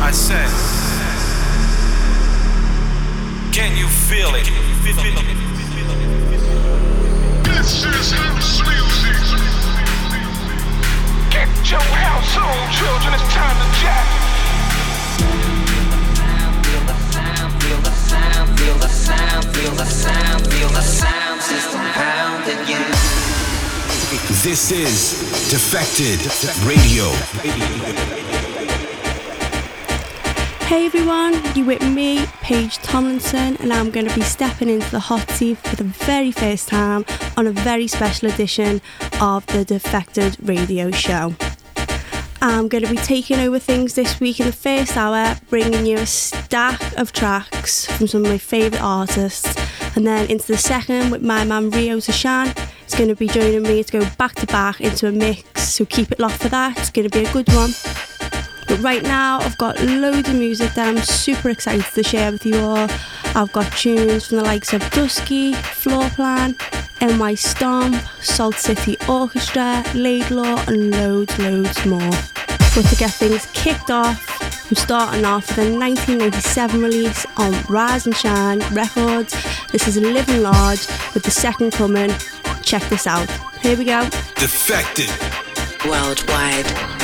I said, can you feel it? This is Defected Radio. Hey everyone, you with me, Paige Tomlinson, and I'm going to be stepping into the hot seat for the very first time on a very special edition of the Defected Radio Show. I'm going to be taking over things this week in the first hour, bringing you a stack of tracks from some of my favourite artists, and then into the second with my man Rio Tashan. It's going to be joining me to go back to back into a mix, so keep it locked for that. It's going to be a good one. But right now, I've got loads of music that I'm super excited to share with you all. I've got tunes from the likes of Dusky, Floorplan, NY Stomp, Salt City Orchestra, Laidlaw, and loads, loads more. But to get things kicked off, I'm starting off with a 1997 release on Rise and Shine Records. This is Living Large with the second coming. Check this out. Here we go. Defected. Worldwide.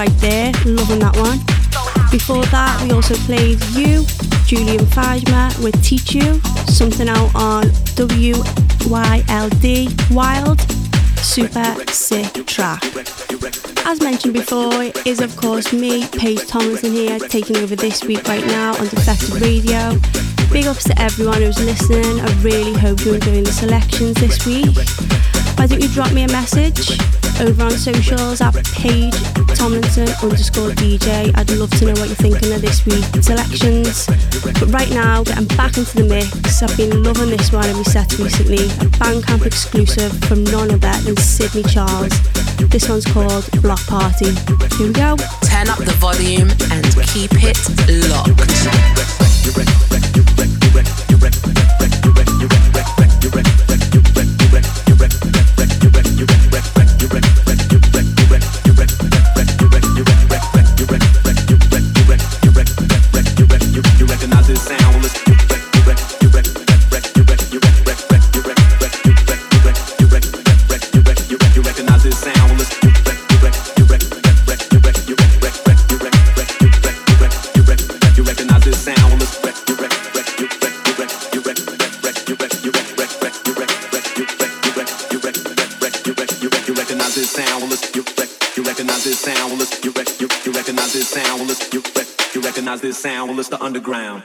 Right there, loving that one. Before that, we also played You, Julian Fijma with Teach You, something out on WYLD Wild, super sick track. As mentioned before, it is of course me, Paige Tomlinson here, taking over this week right now on Defected Radio. Big ups to everyone who's listening. I really hope you're enjoying the selections this week. Why don't you drop me a message over on socials at Paige Tomlinson underscore DJ. I'd love to know what you're thinking of this week's selections. But right now, getting back into the mix, I've been loving this one my sets recently. A Bandcamp exclusive from none other than Sidney Charles. This one's called Bloc Party. Here we go. Turn up the volume and keep it locked. This sound? Well, it's the underground.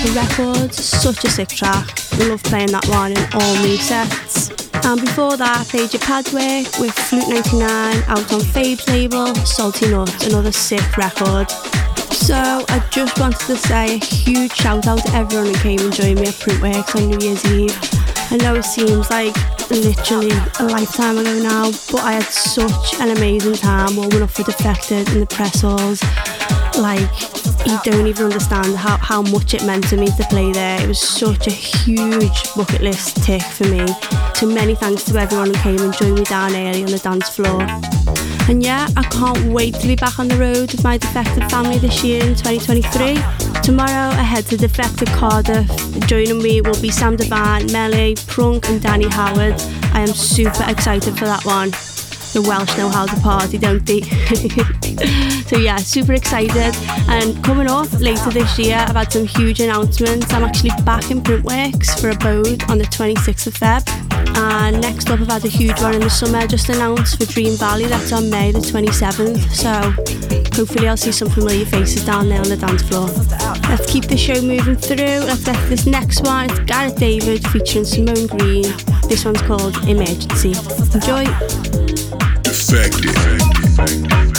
America Records. Such a sick track. Love playing that one in all new sets. And before that, played your Padwerk with Flute 99 out on Fabe's label, Salty Nuts, another sick record. So I just wanted to say a huge shout out to everyone who came and joined me at Printworks on New Year's Eve. I know it seems like literally a lifetime ago now, but I had such an amazing time warming up for Defected in the press halls. Like, you don't even understand how, how much it meant to me to play there. It was such a huge bucket list tick for me. So many thanks to everyone who came and joined me down early on the dance floor. And yeah, I can't wait to be back on the road with my Defected family this year in 2023. Tomorrow I head to Defected Cardiff. Joining me will be Sam Divine, Melly, Prunk and Danny Howard. I am super excited for that one. The Welsh know how to party, don't they? so yeah, super excited. And coming up later this year, I've had some huge announcements. I'm actually back in Printworks for Abode on the 26th of Feb. And next up, I've had a huge one in the summer just announced for Dream Valley. That's on May the 27th. So hopefully, I'll see some familiar faces down there on the dance floor. Let's keep the show moving through. Let's get this next one. It's Garrett David featuring Simone Green. This one's called Emergency. Enjoy. Defected.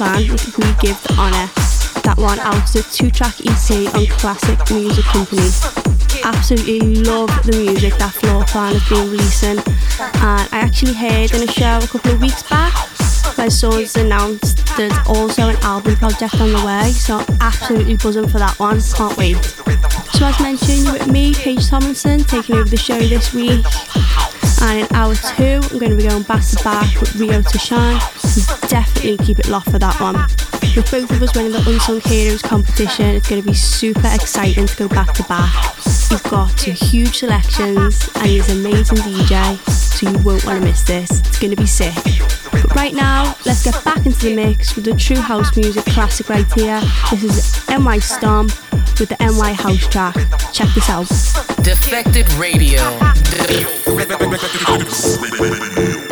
Plan We Give the Honour. That one out of two track EP on Classic Music Company. Absolutely love the music that Floorplan has been releasing. And I actually heard in a show a couple of weeks back where someone's announced there's also an album project on the way, so absolutely buzzing for that one. Can't wait. So as mentioned, you're with me, Paige Tomlinson, taking over the show this week. And in hour two, I'm going to be going back to back with Rio Tashan. So definitely keep it locked for that one. With both of us winning the Unsung Heroes competition, it's going to be super exciting to go back to back. You've got two huge selections, and he's an amazing DJ, so you won't want to miss this. It's going to be sick. But right now, let's get back into the mix with the true house music classic right here. This is NY Stomp with the NY House Trak. Check this out. Defected Radio. So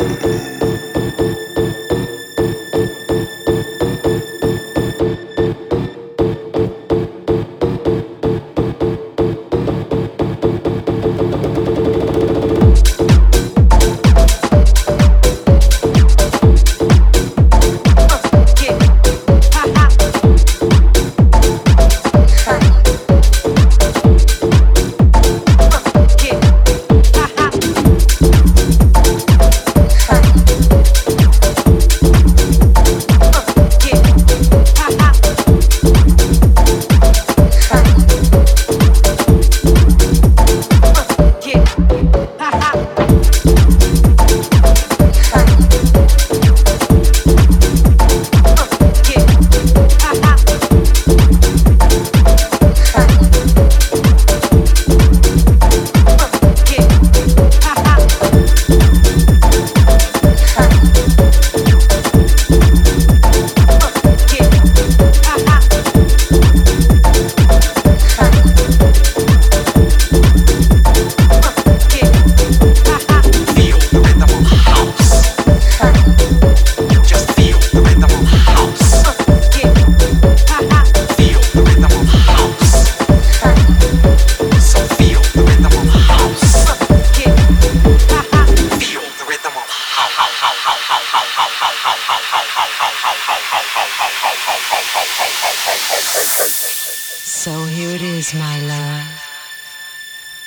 my love.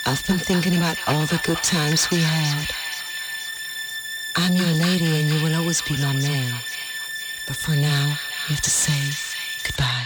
I've been thinking about all the good times we had. I'm your lady and you will always be my man. But for now, we have to say goodbye.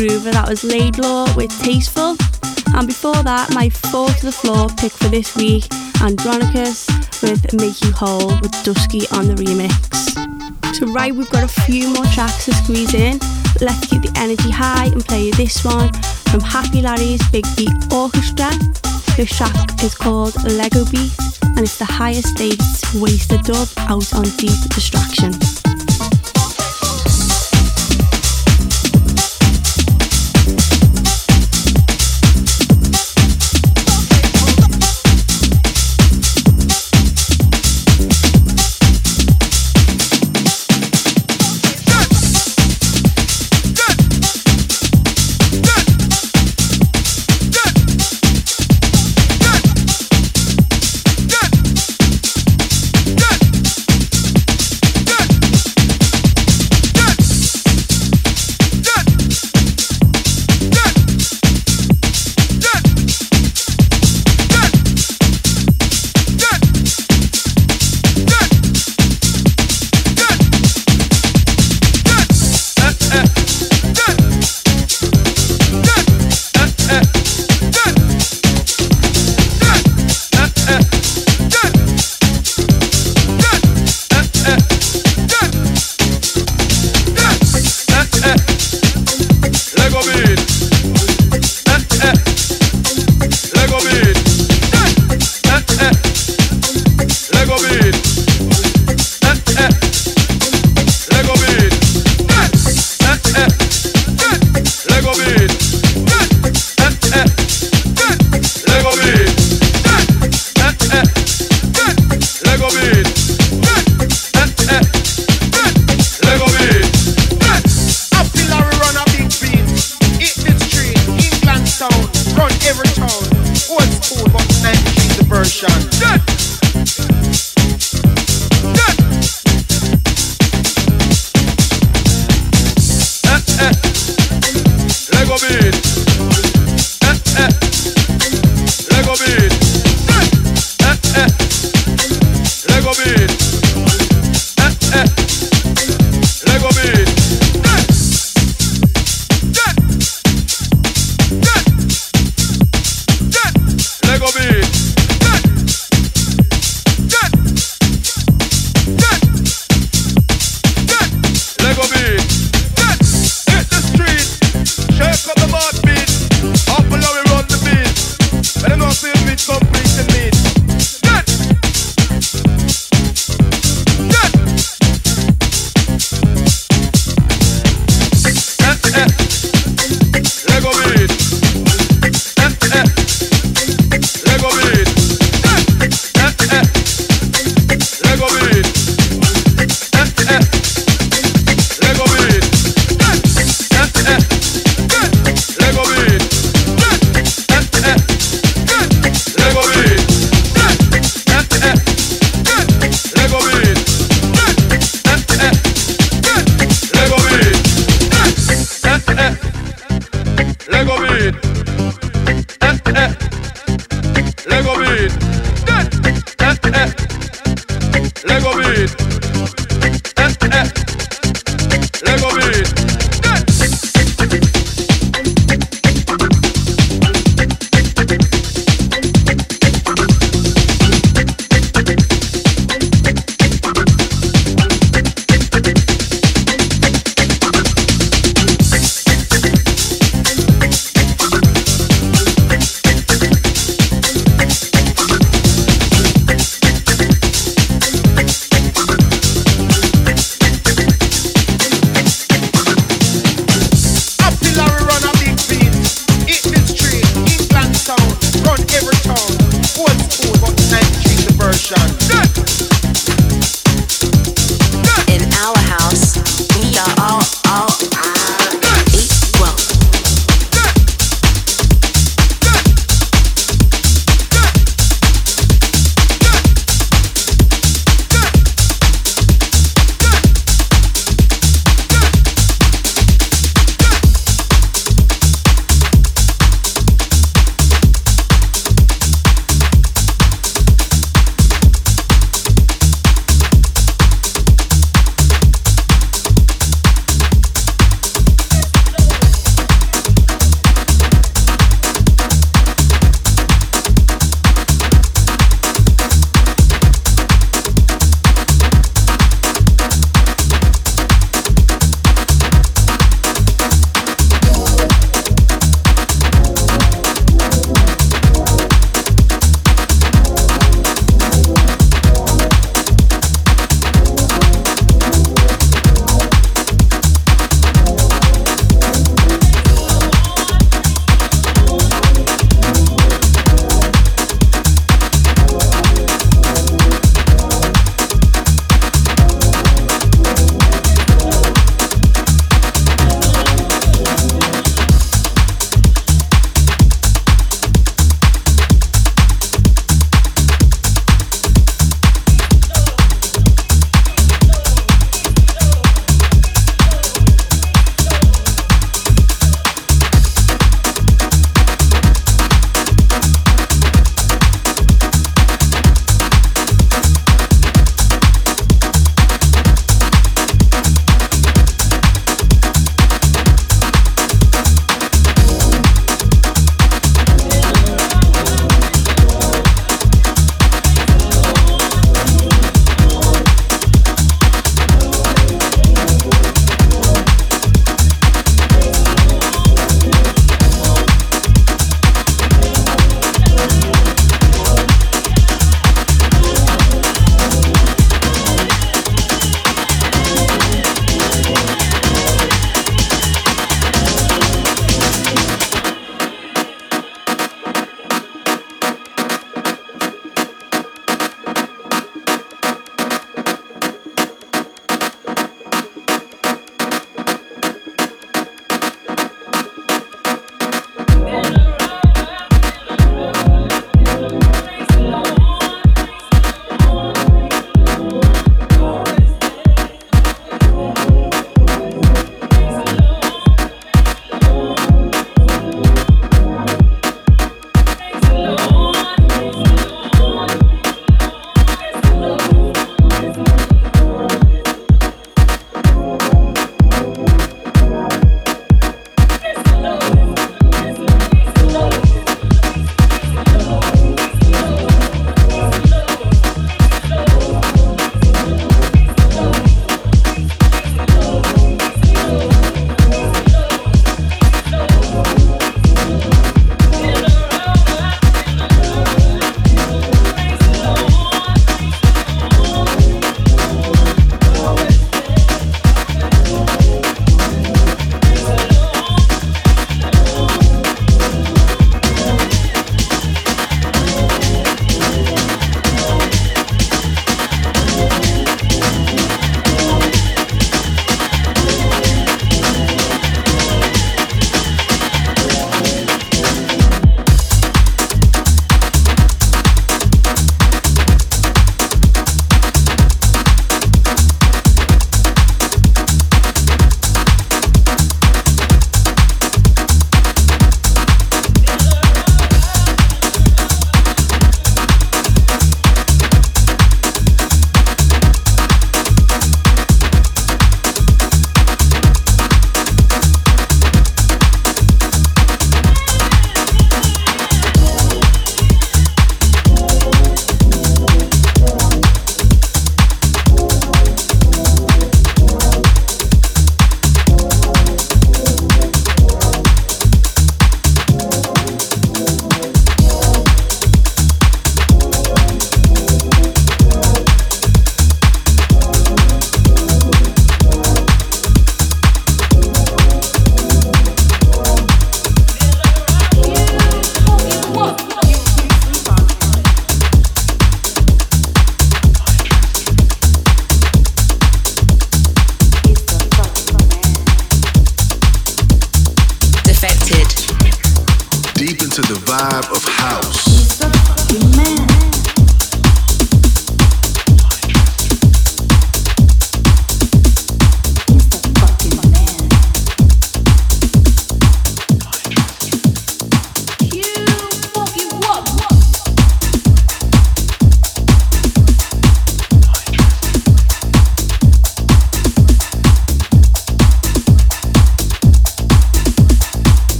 Groover. That was Laidlaw with Tasteful. And before that, my four to the floor pick for this week, Andronicus with Make You Whole with Dusky on the remix. So right, we've got a few more tracks to squeeze in. Let's keep the energy high and play this one from Happy Larry's Big Beat Orchestra. This track is called Lego Beat and it's the highest states wasted dub out on Deep Distraxion.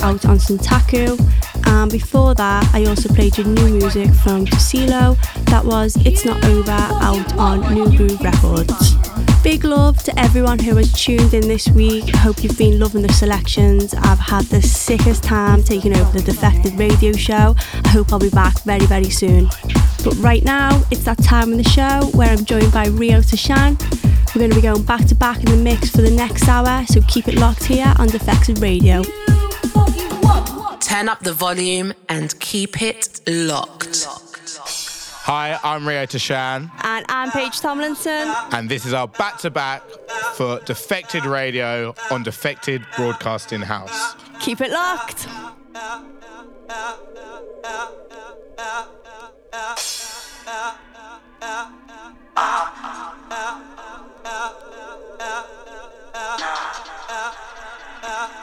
Out on Sentaku. And before that, I also played your new music from Tuccillo. That was It's Not Over out on Nu Groove Records. Big love to everyone who has tuned in this week. Hope you've been loving the selections. I've had the sickest time taking over the Defected radio show. I hope I'll be back very, very soon. But right now, it's that time in the show where I'm joined by Rio Tashan. We're going to be going back to back in the mix for the next hour, so keep it locked here on Defected Radio. Turn up the volume and keep it locked. Hi, I'm Rio Tashan, And I'm Paige Tomlinson. and this is our back to back for Defected Radio on Defected Broadcasting House. Keep it locked. Oh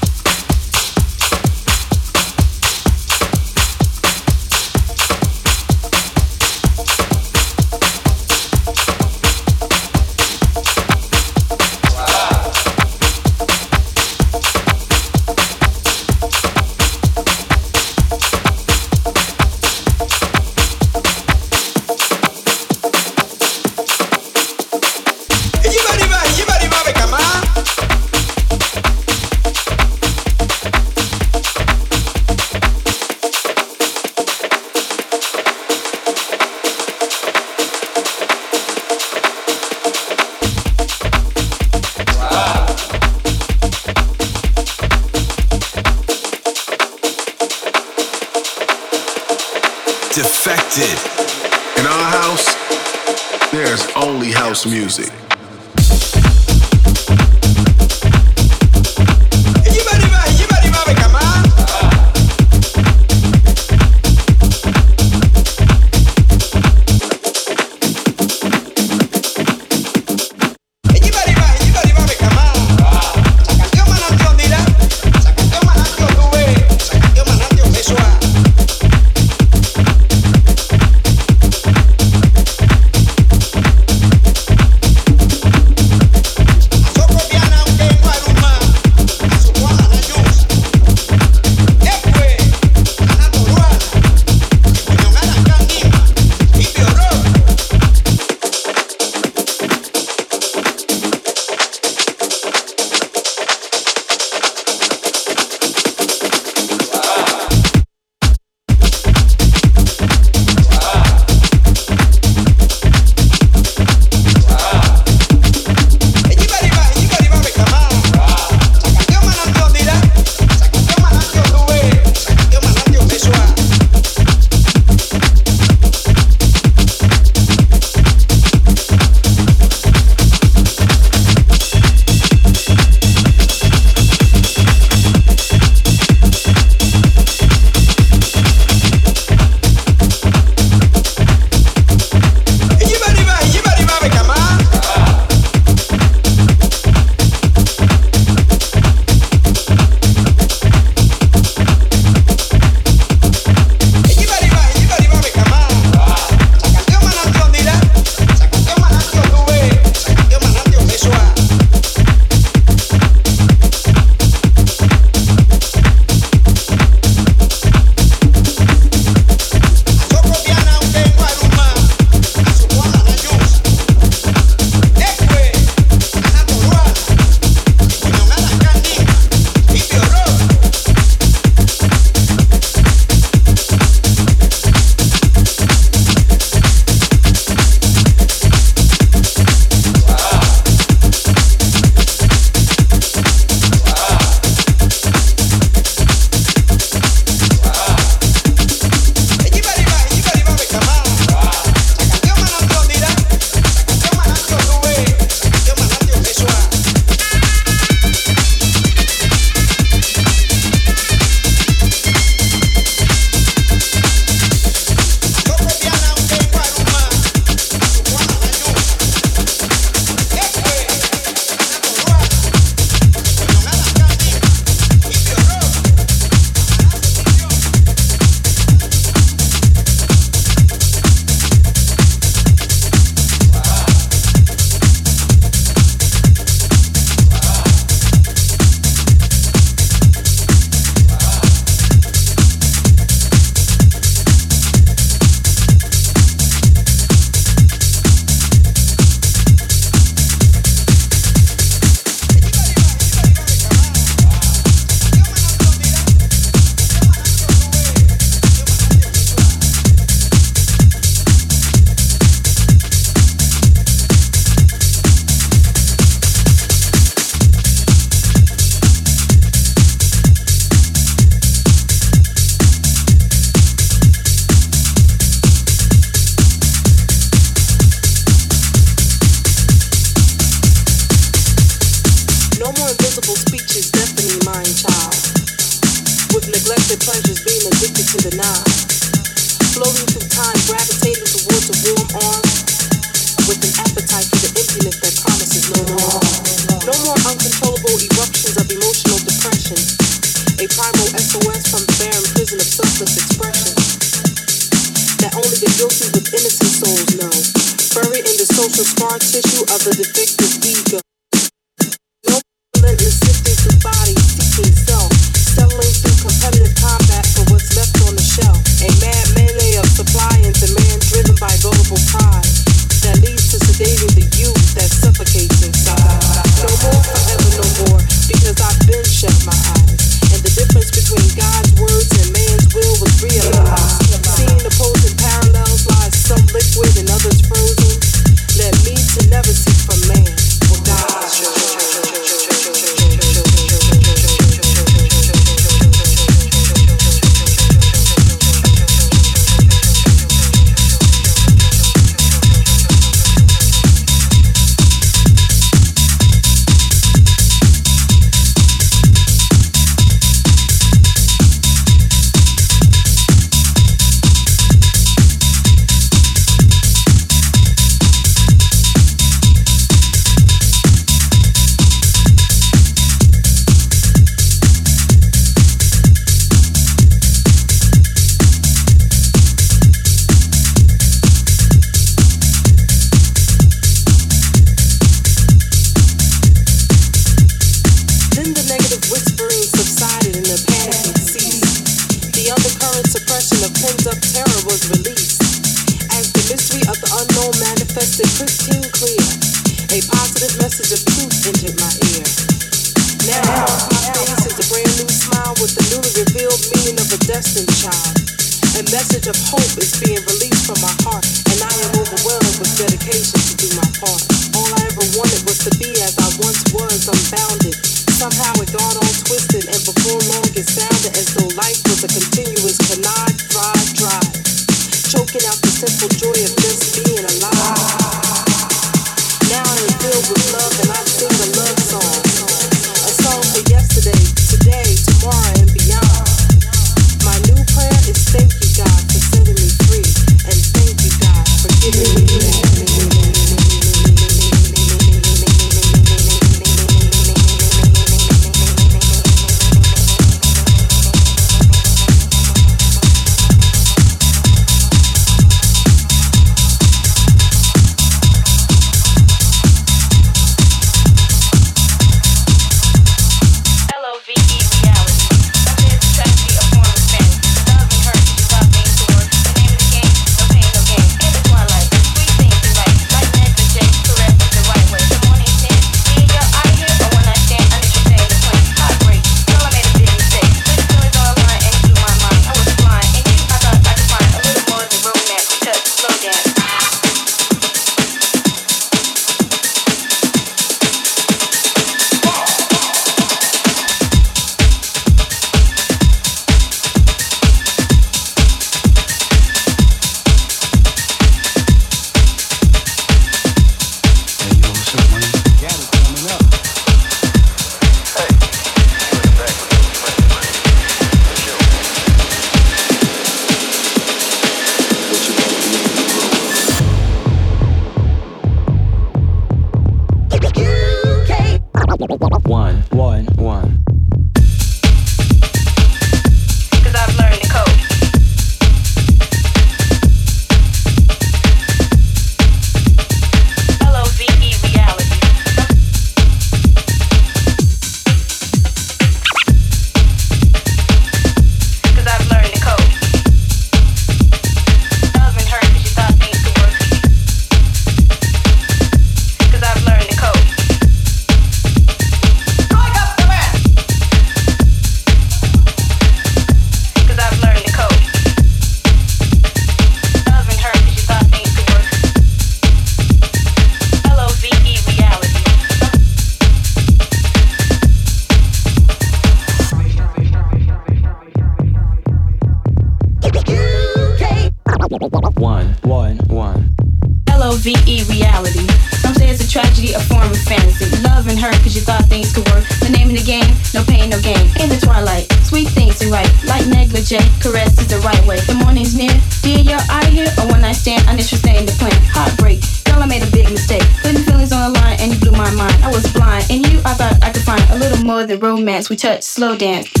touch, slow dance.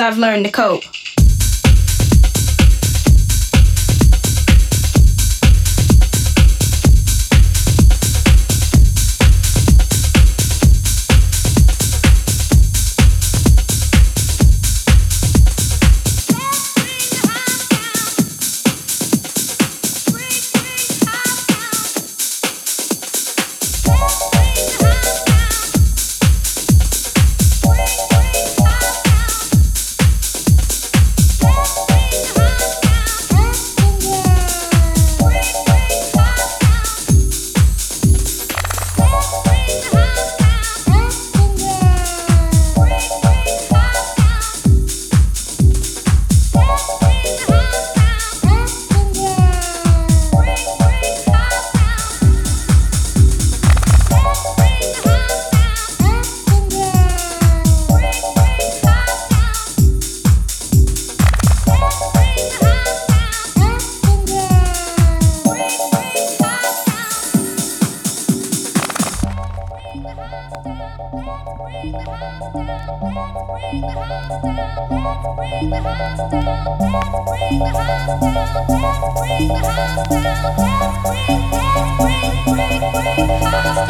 I've learned to cope. Let's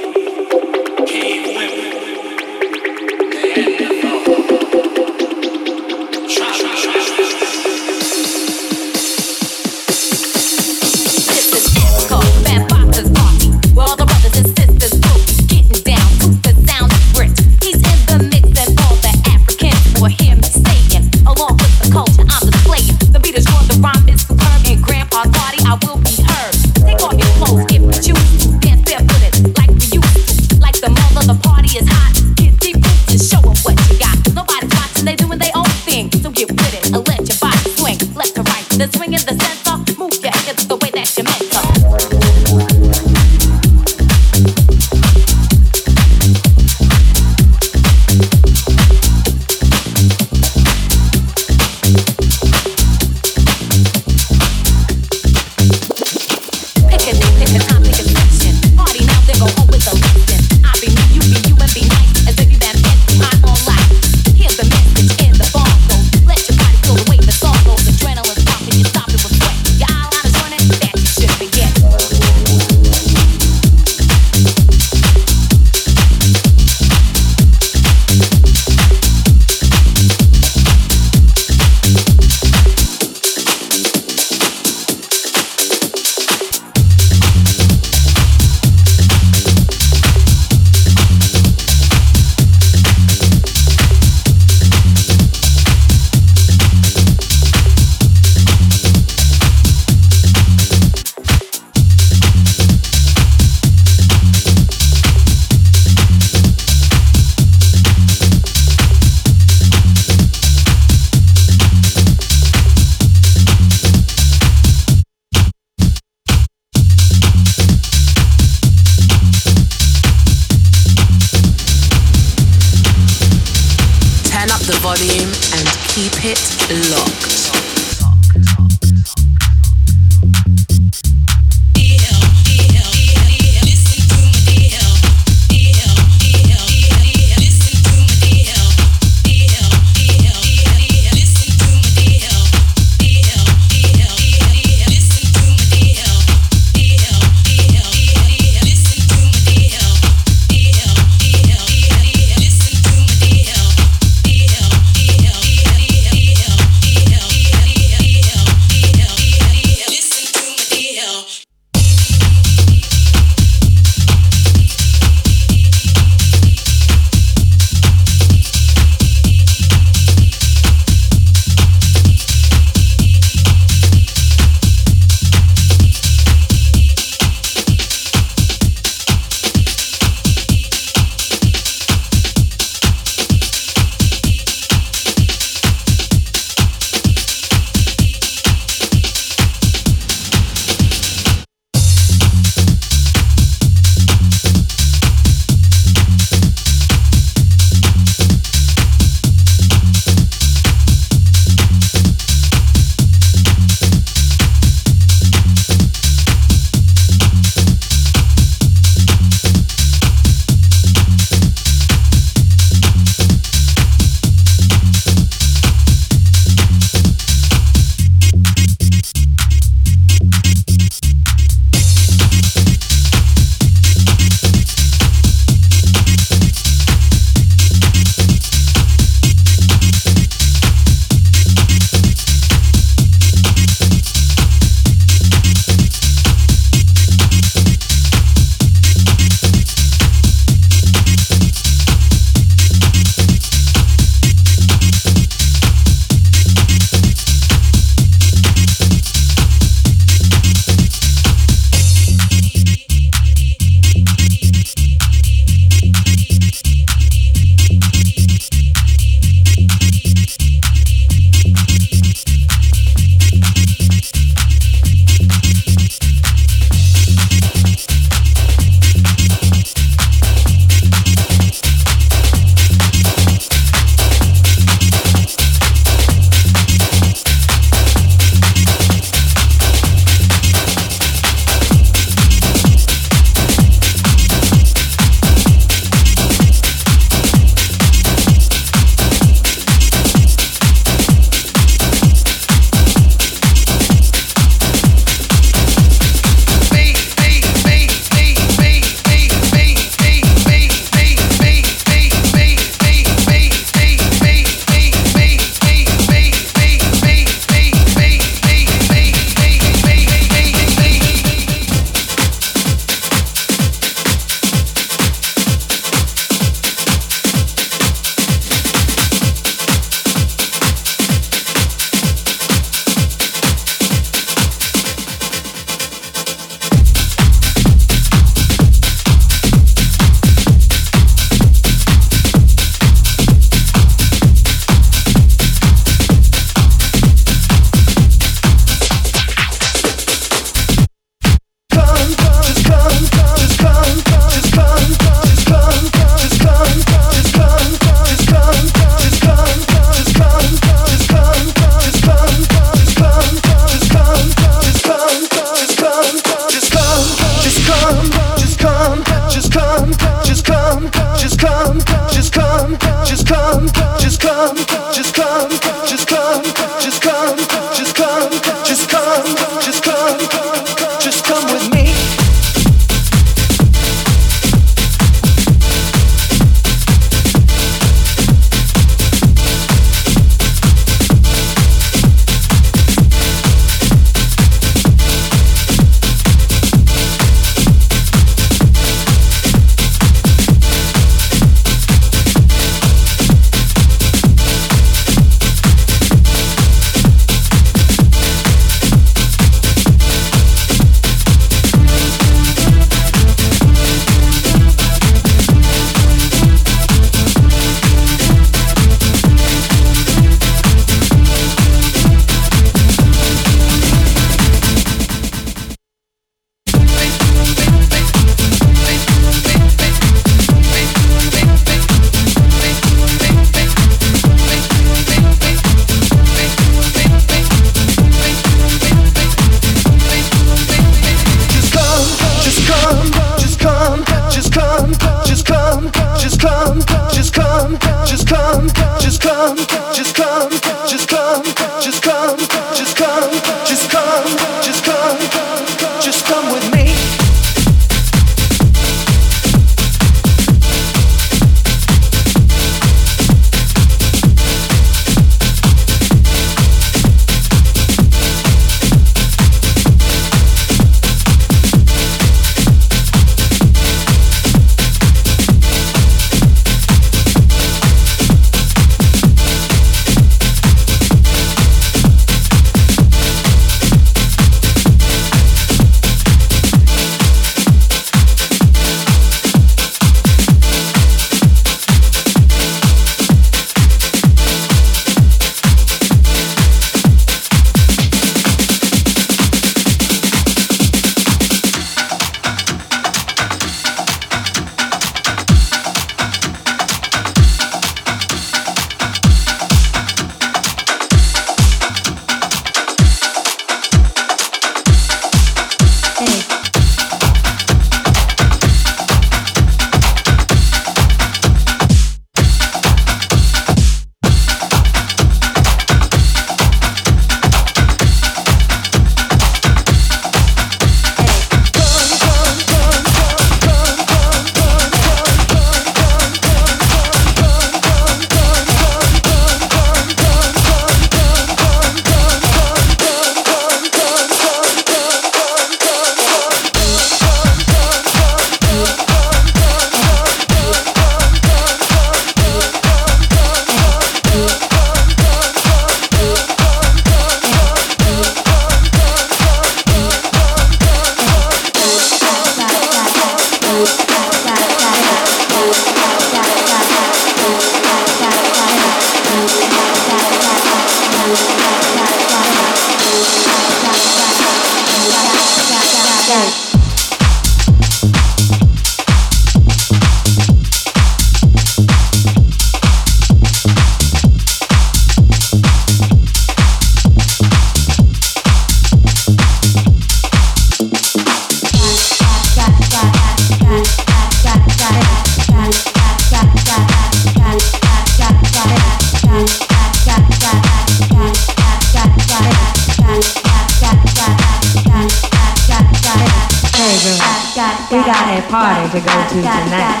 We got a party to go to tonight.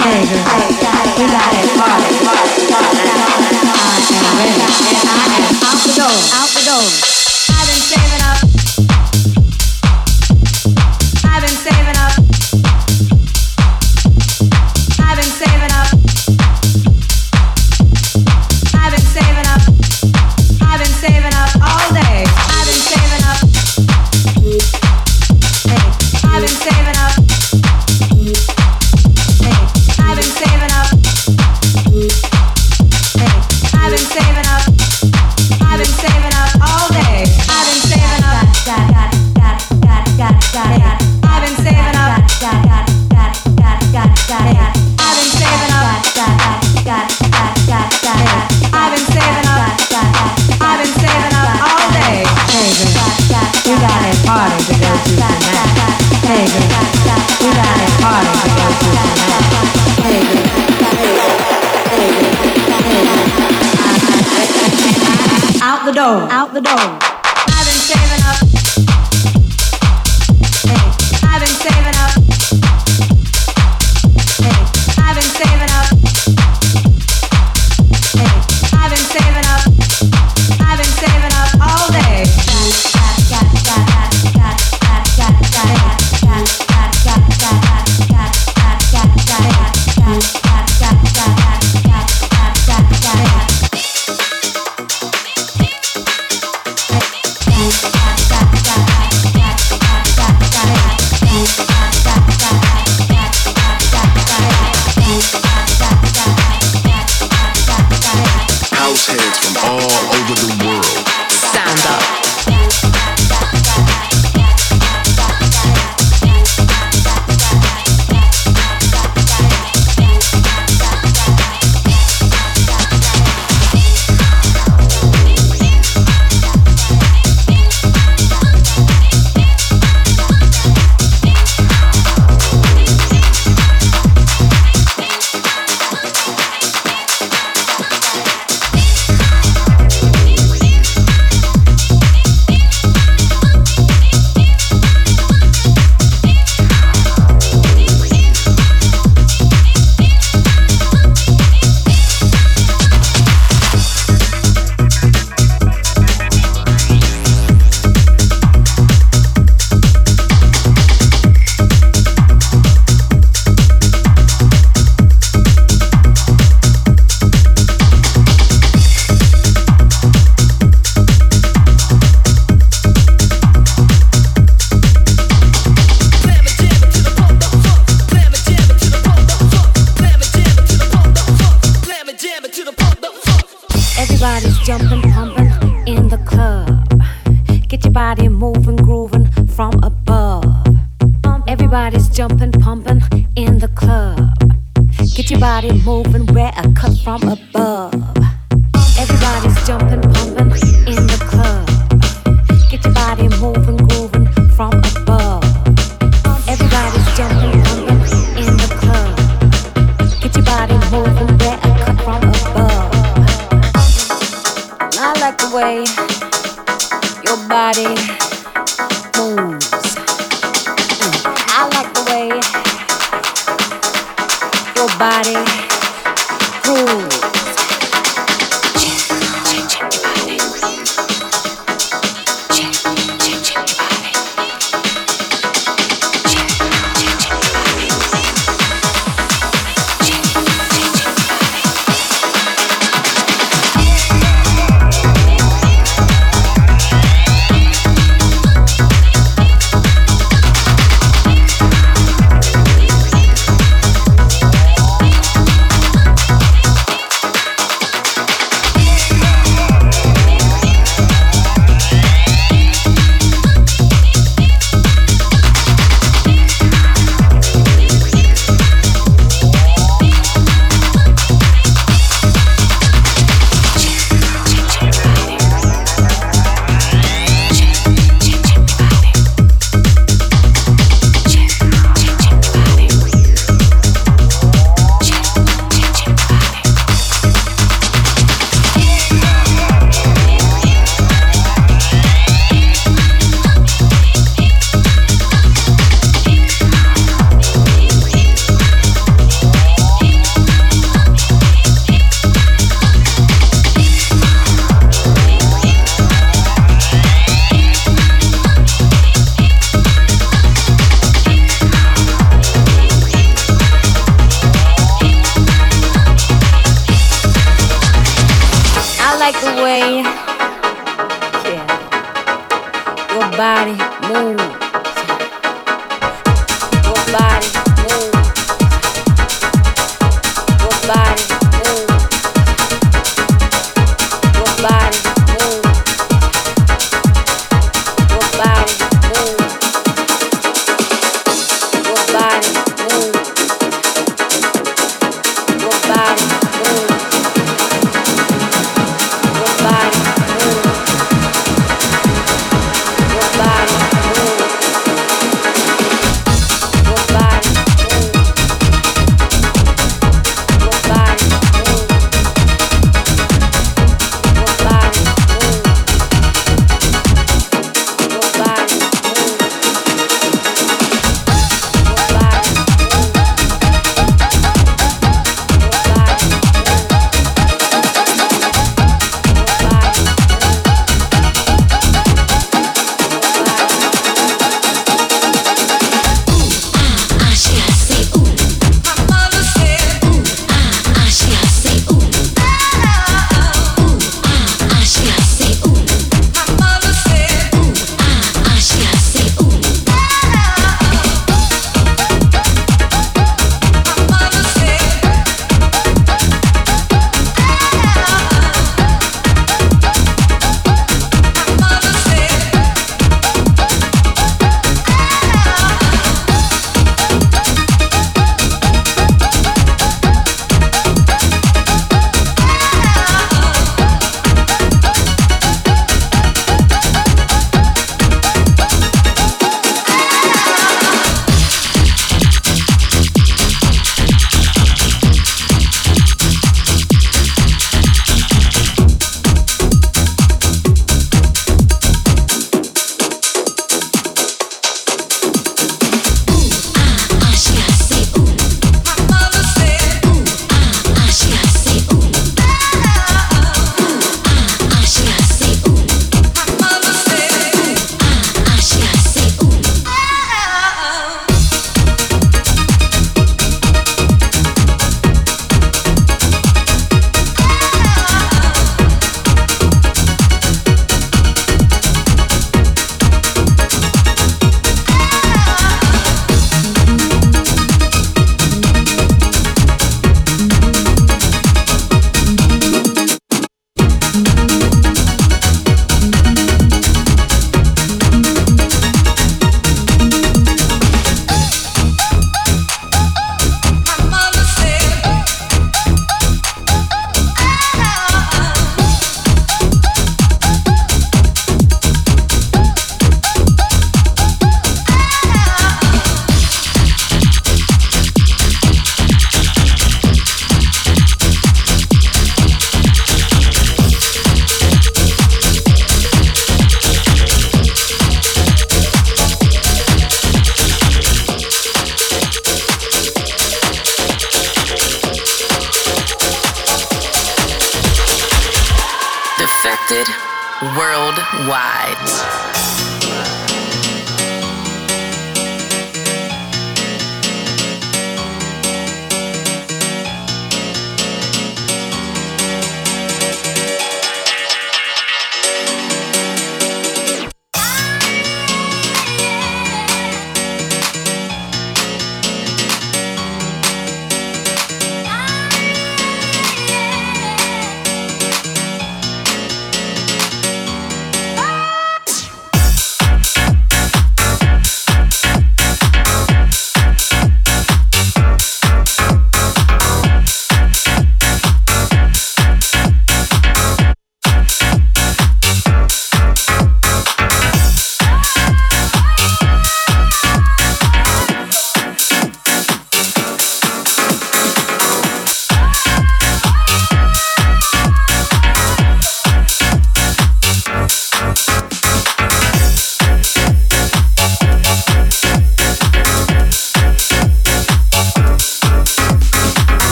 Hey girl, we got a party. I am ready. I am out the door. Out the door. the dog.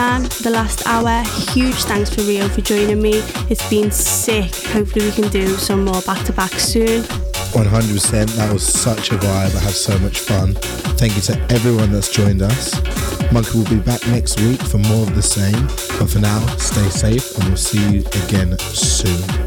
The last hour. Huge thanks for Rio for joining me. It's been sick. Hopefully, we can do some more back to back soon. 100%. That was such a vibe. I had so much fun. Thank you to everyone that's joined us. Monkey will be back next week for more of the same. But for now, stay safe and we'll see you again soon.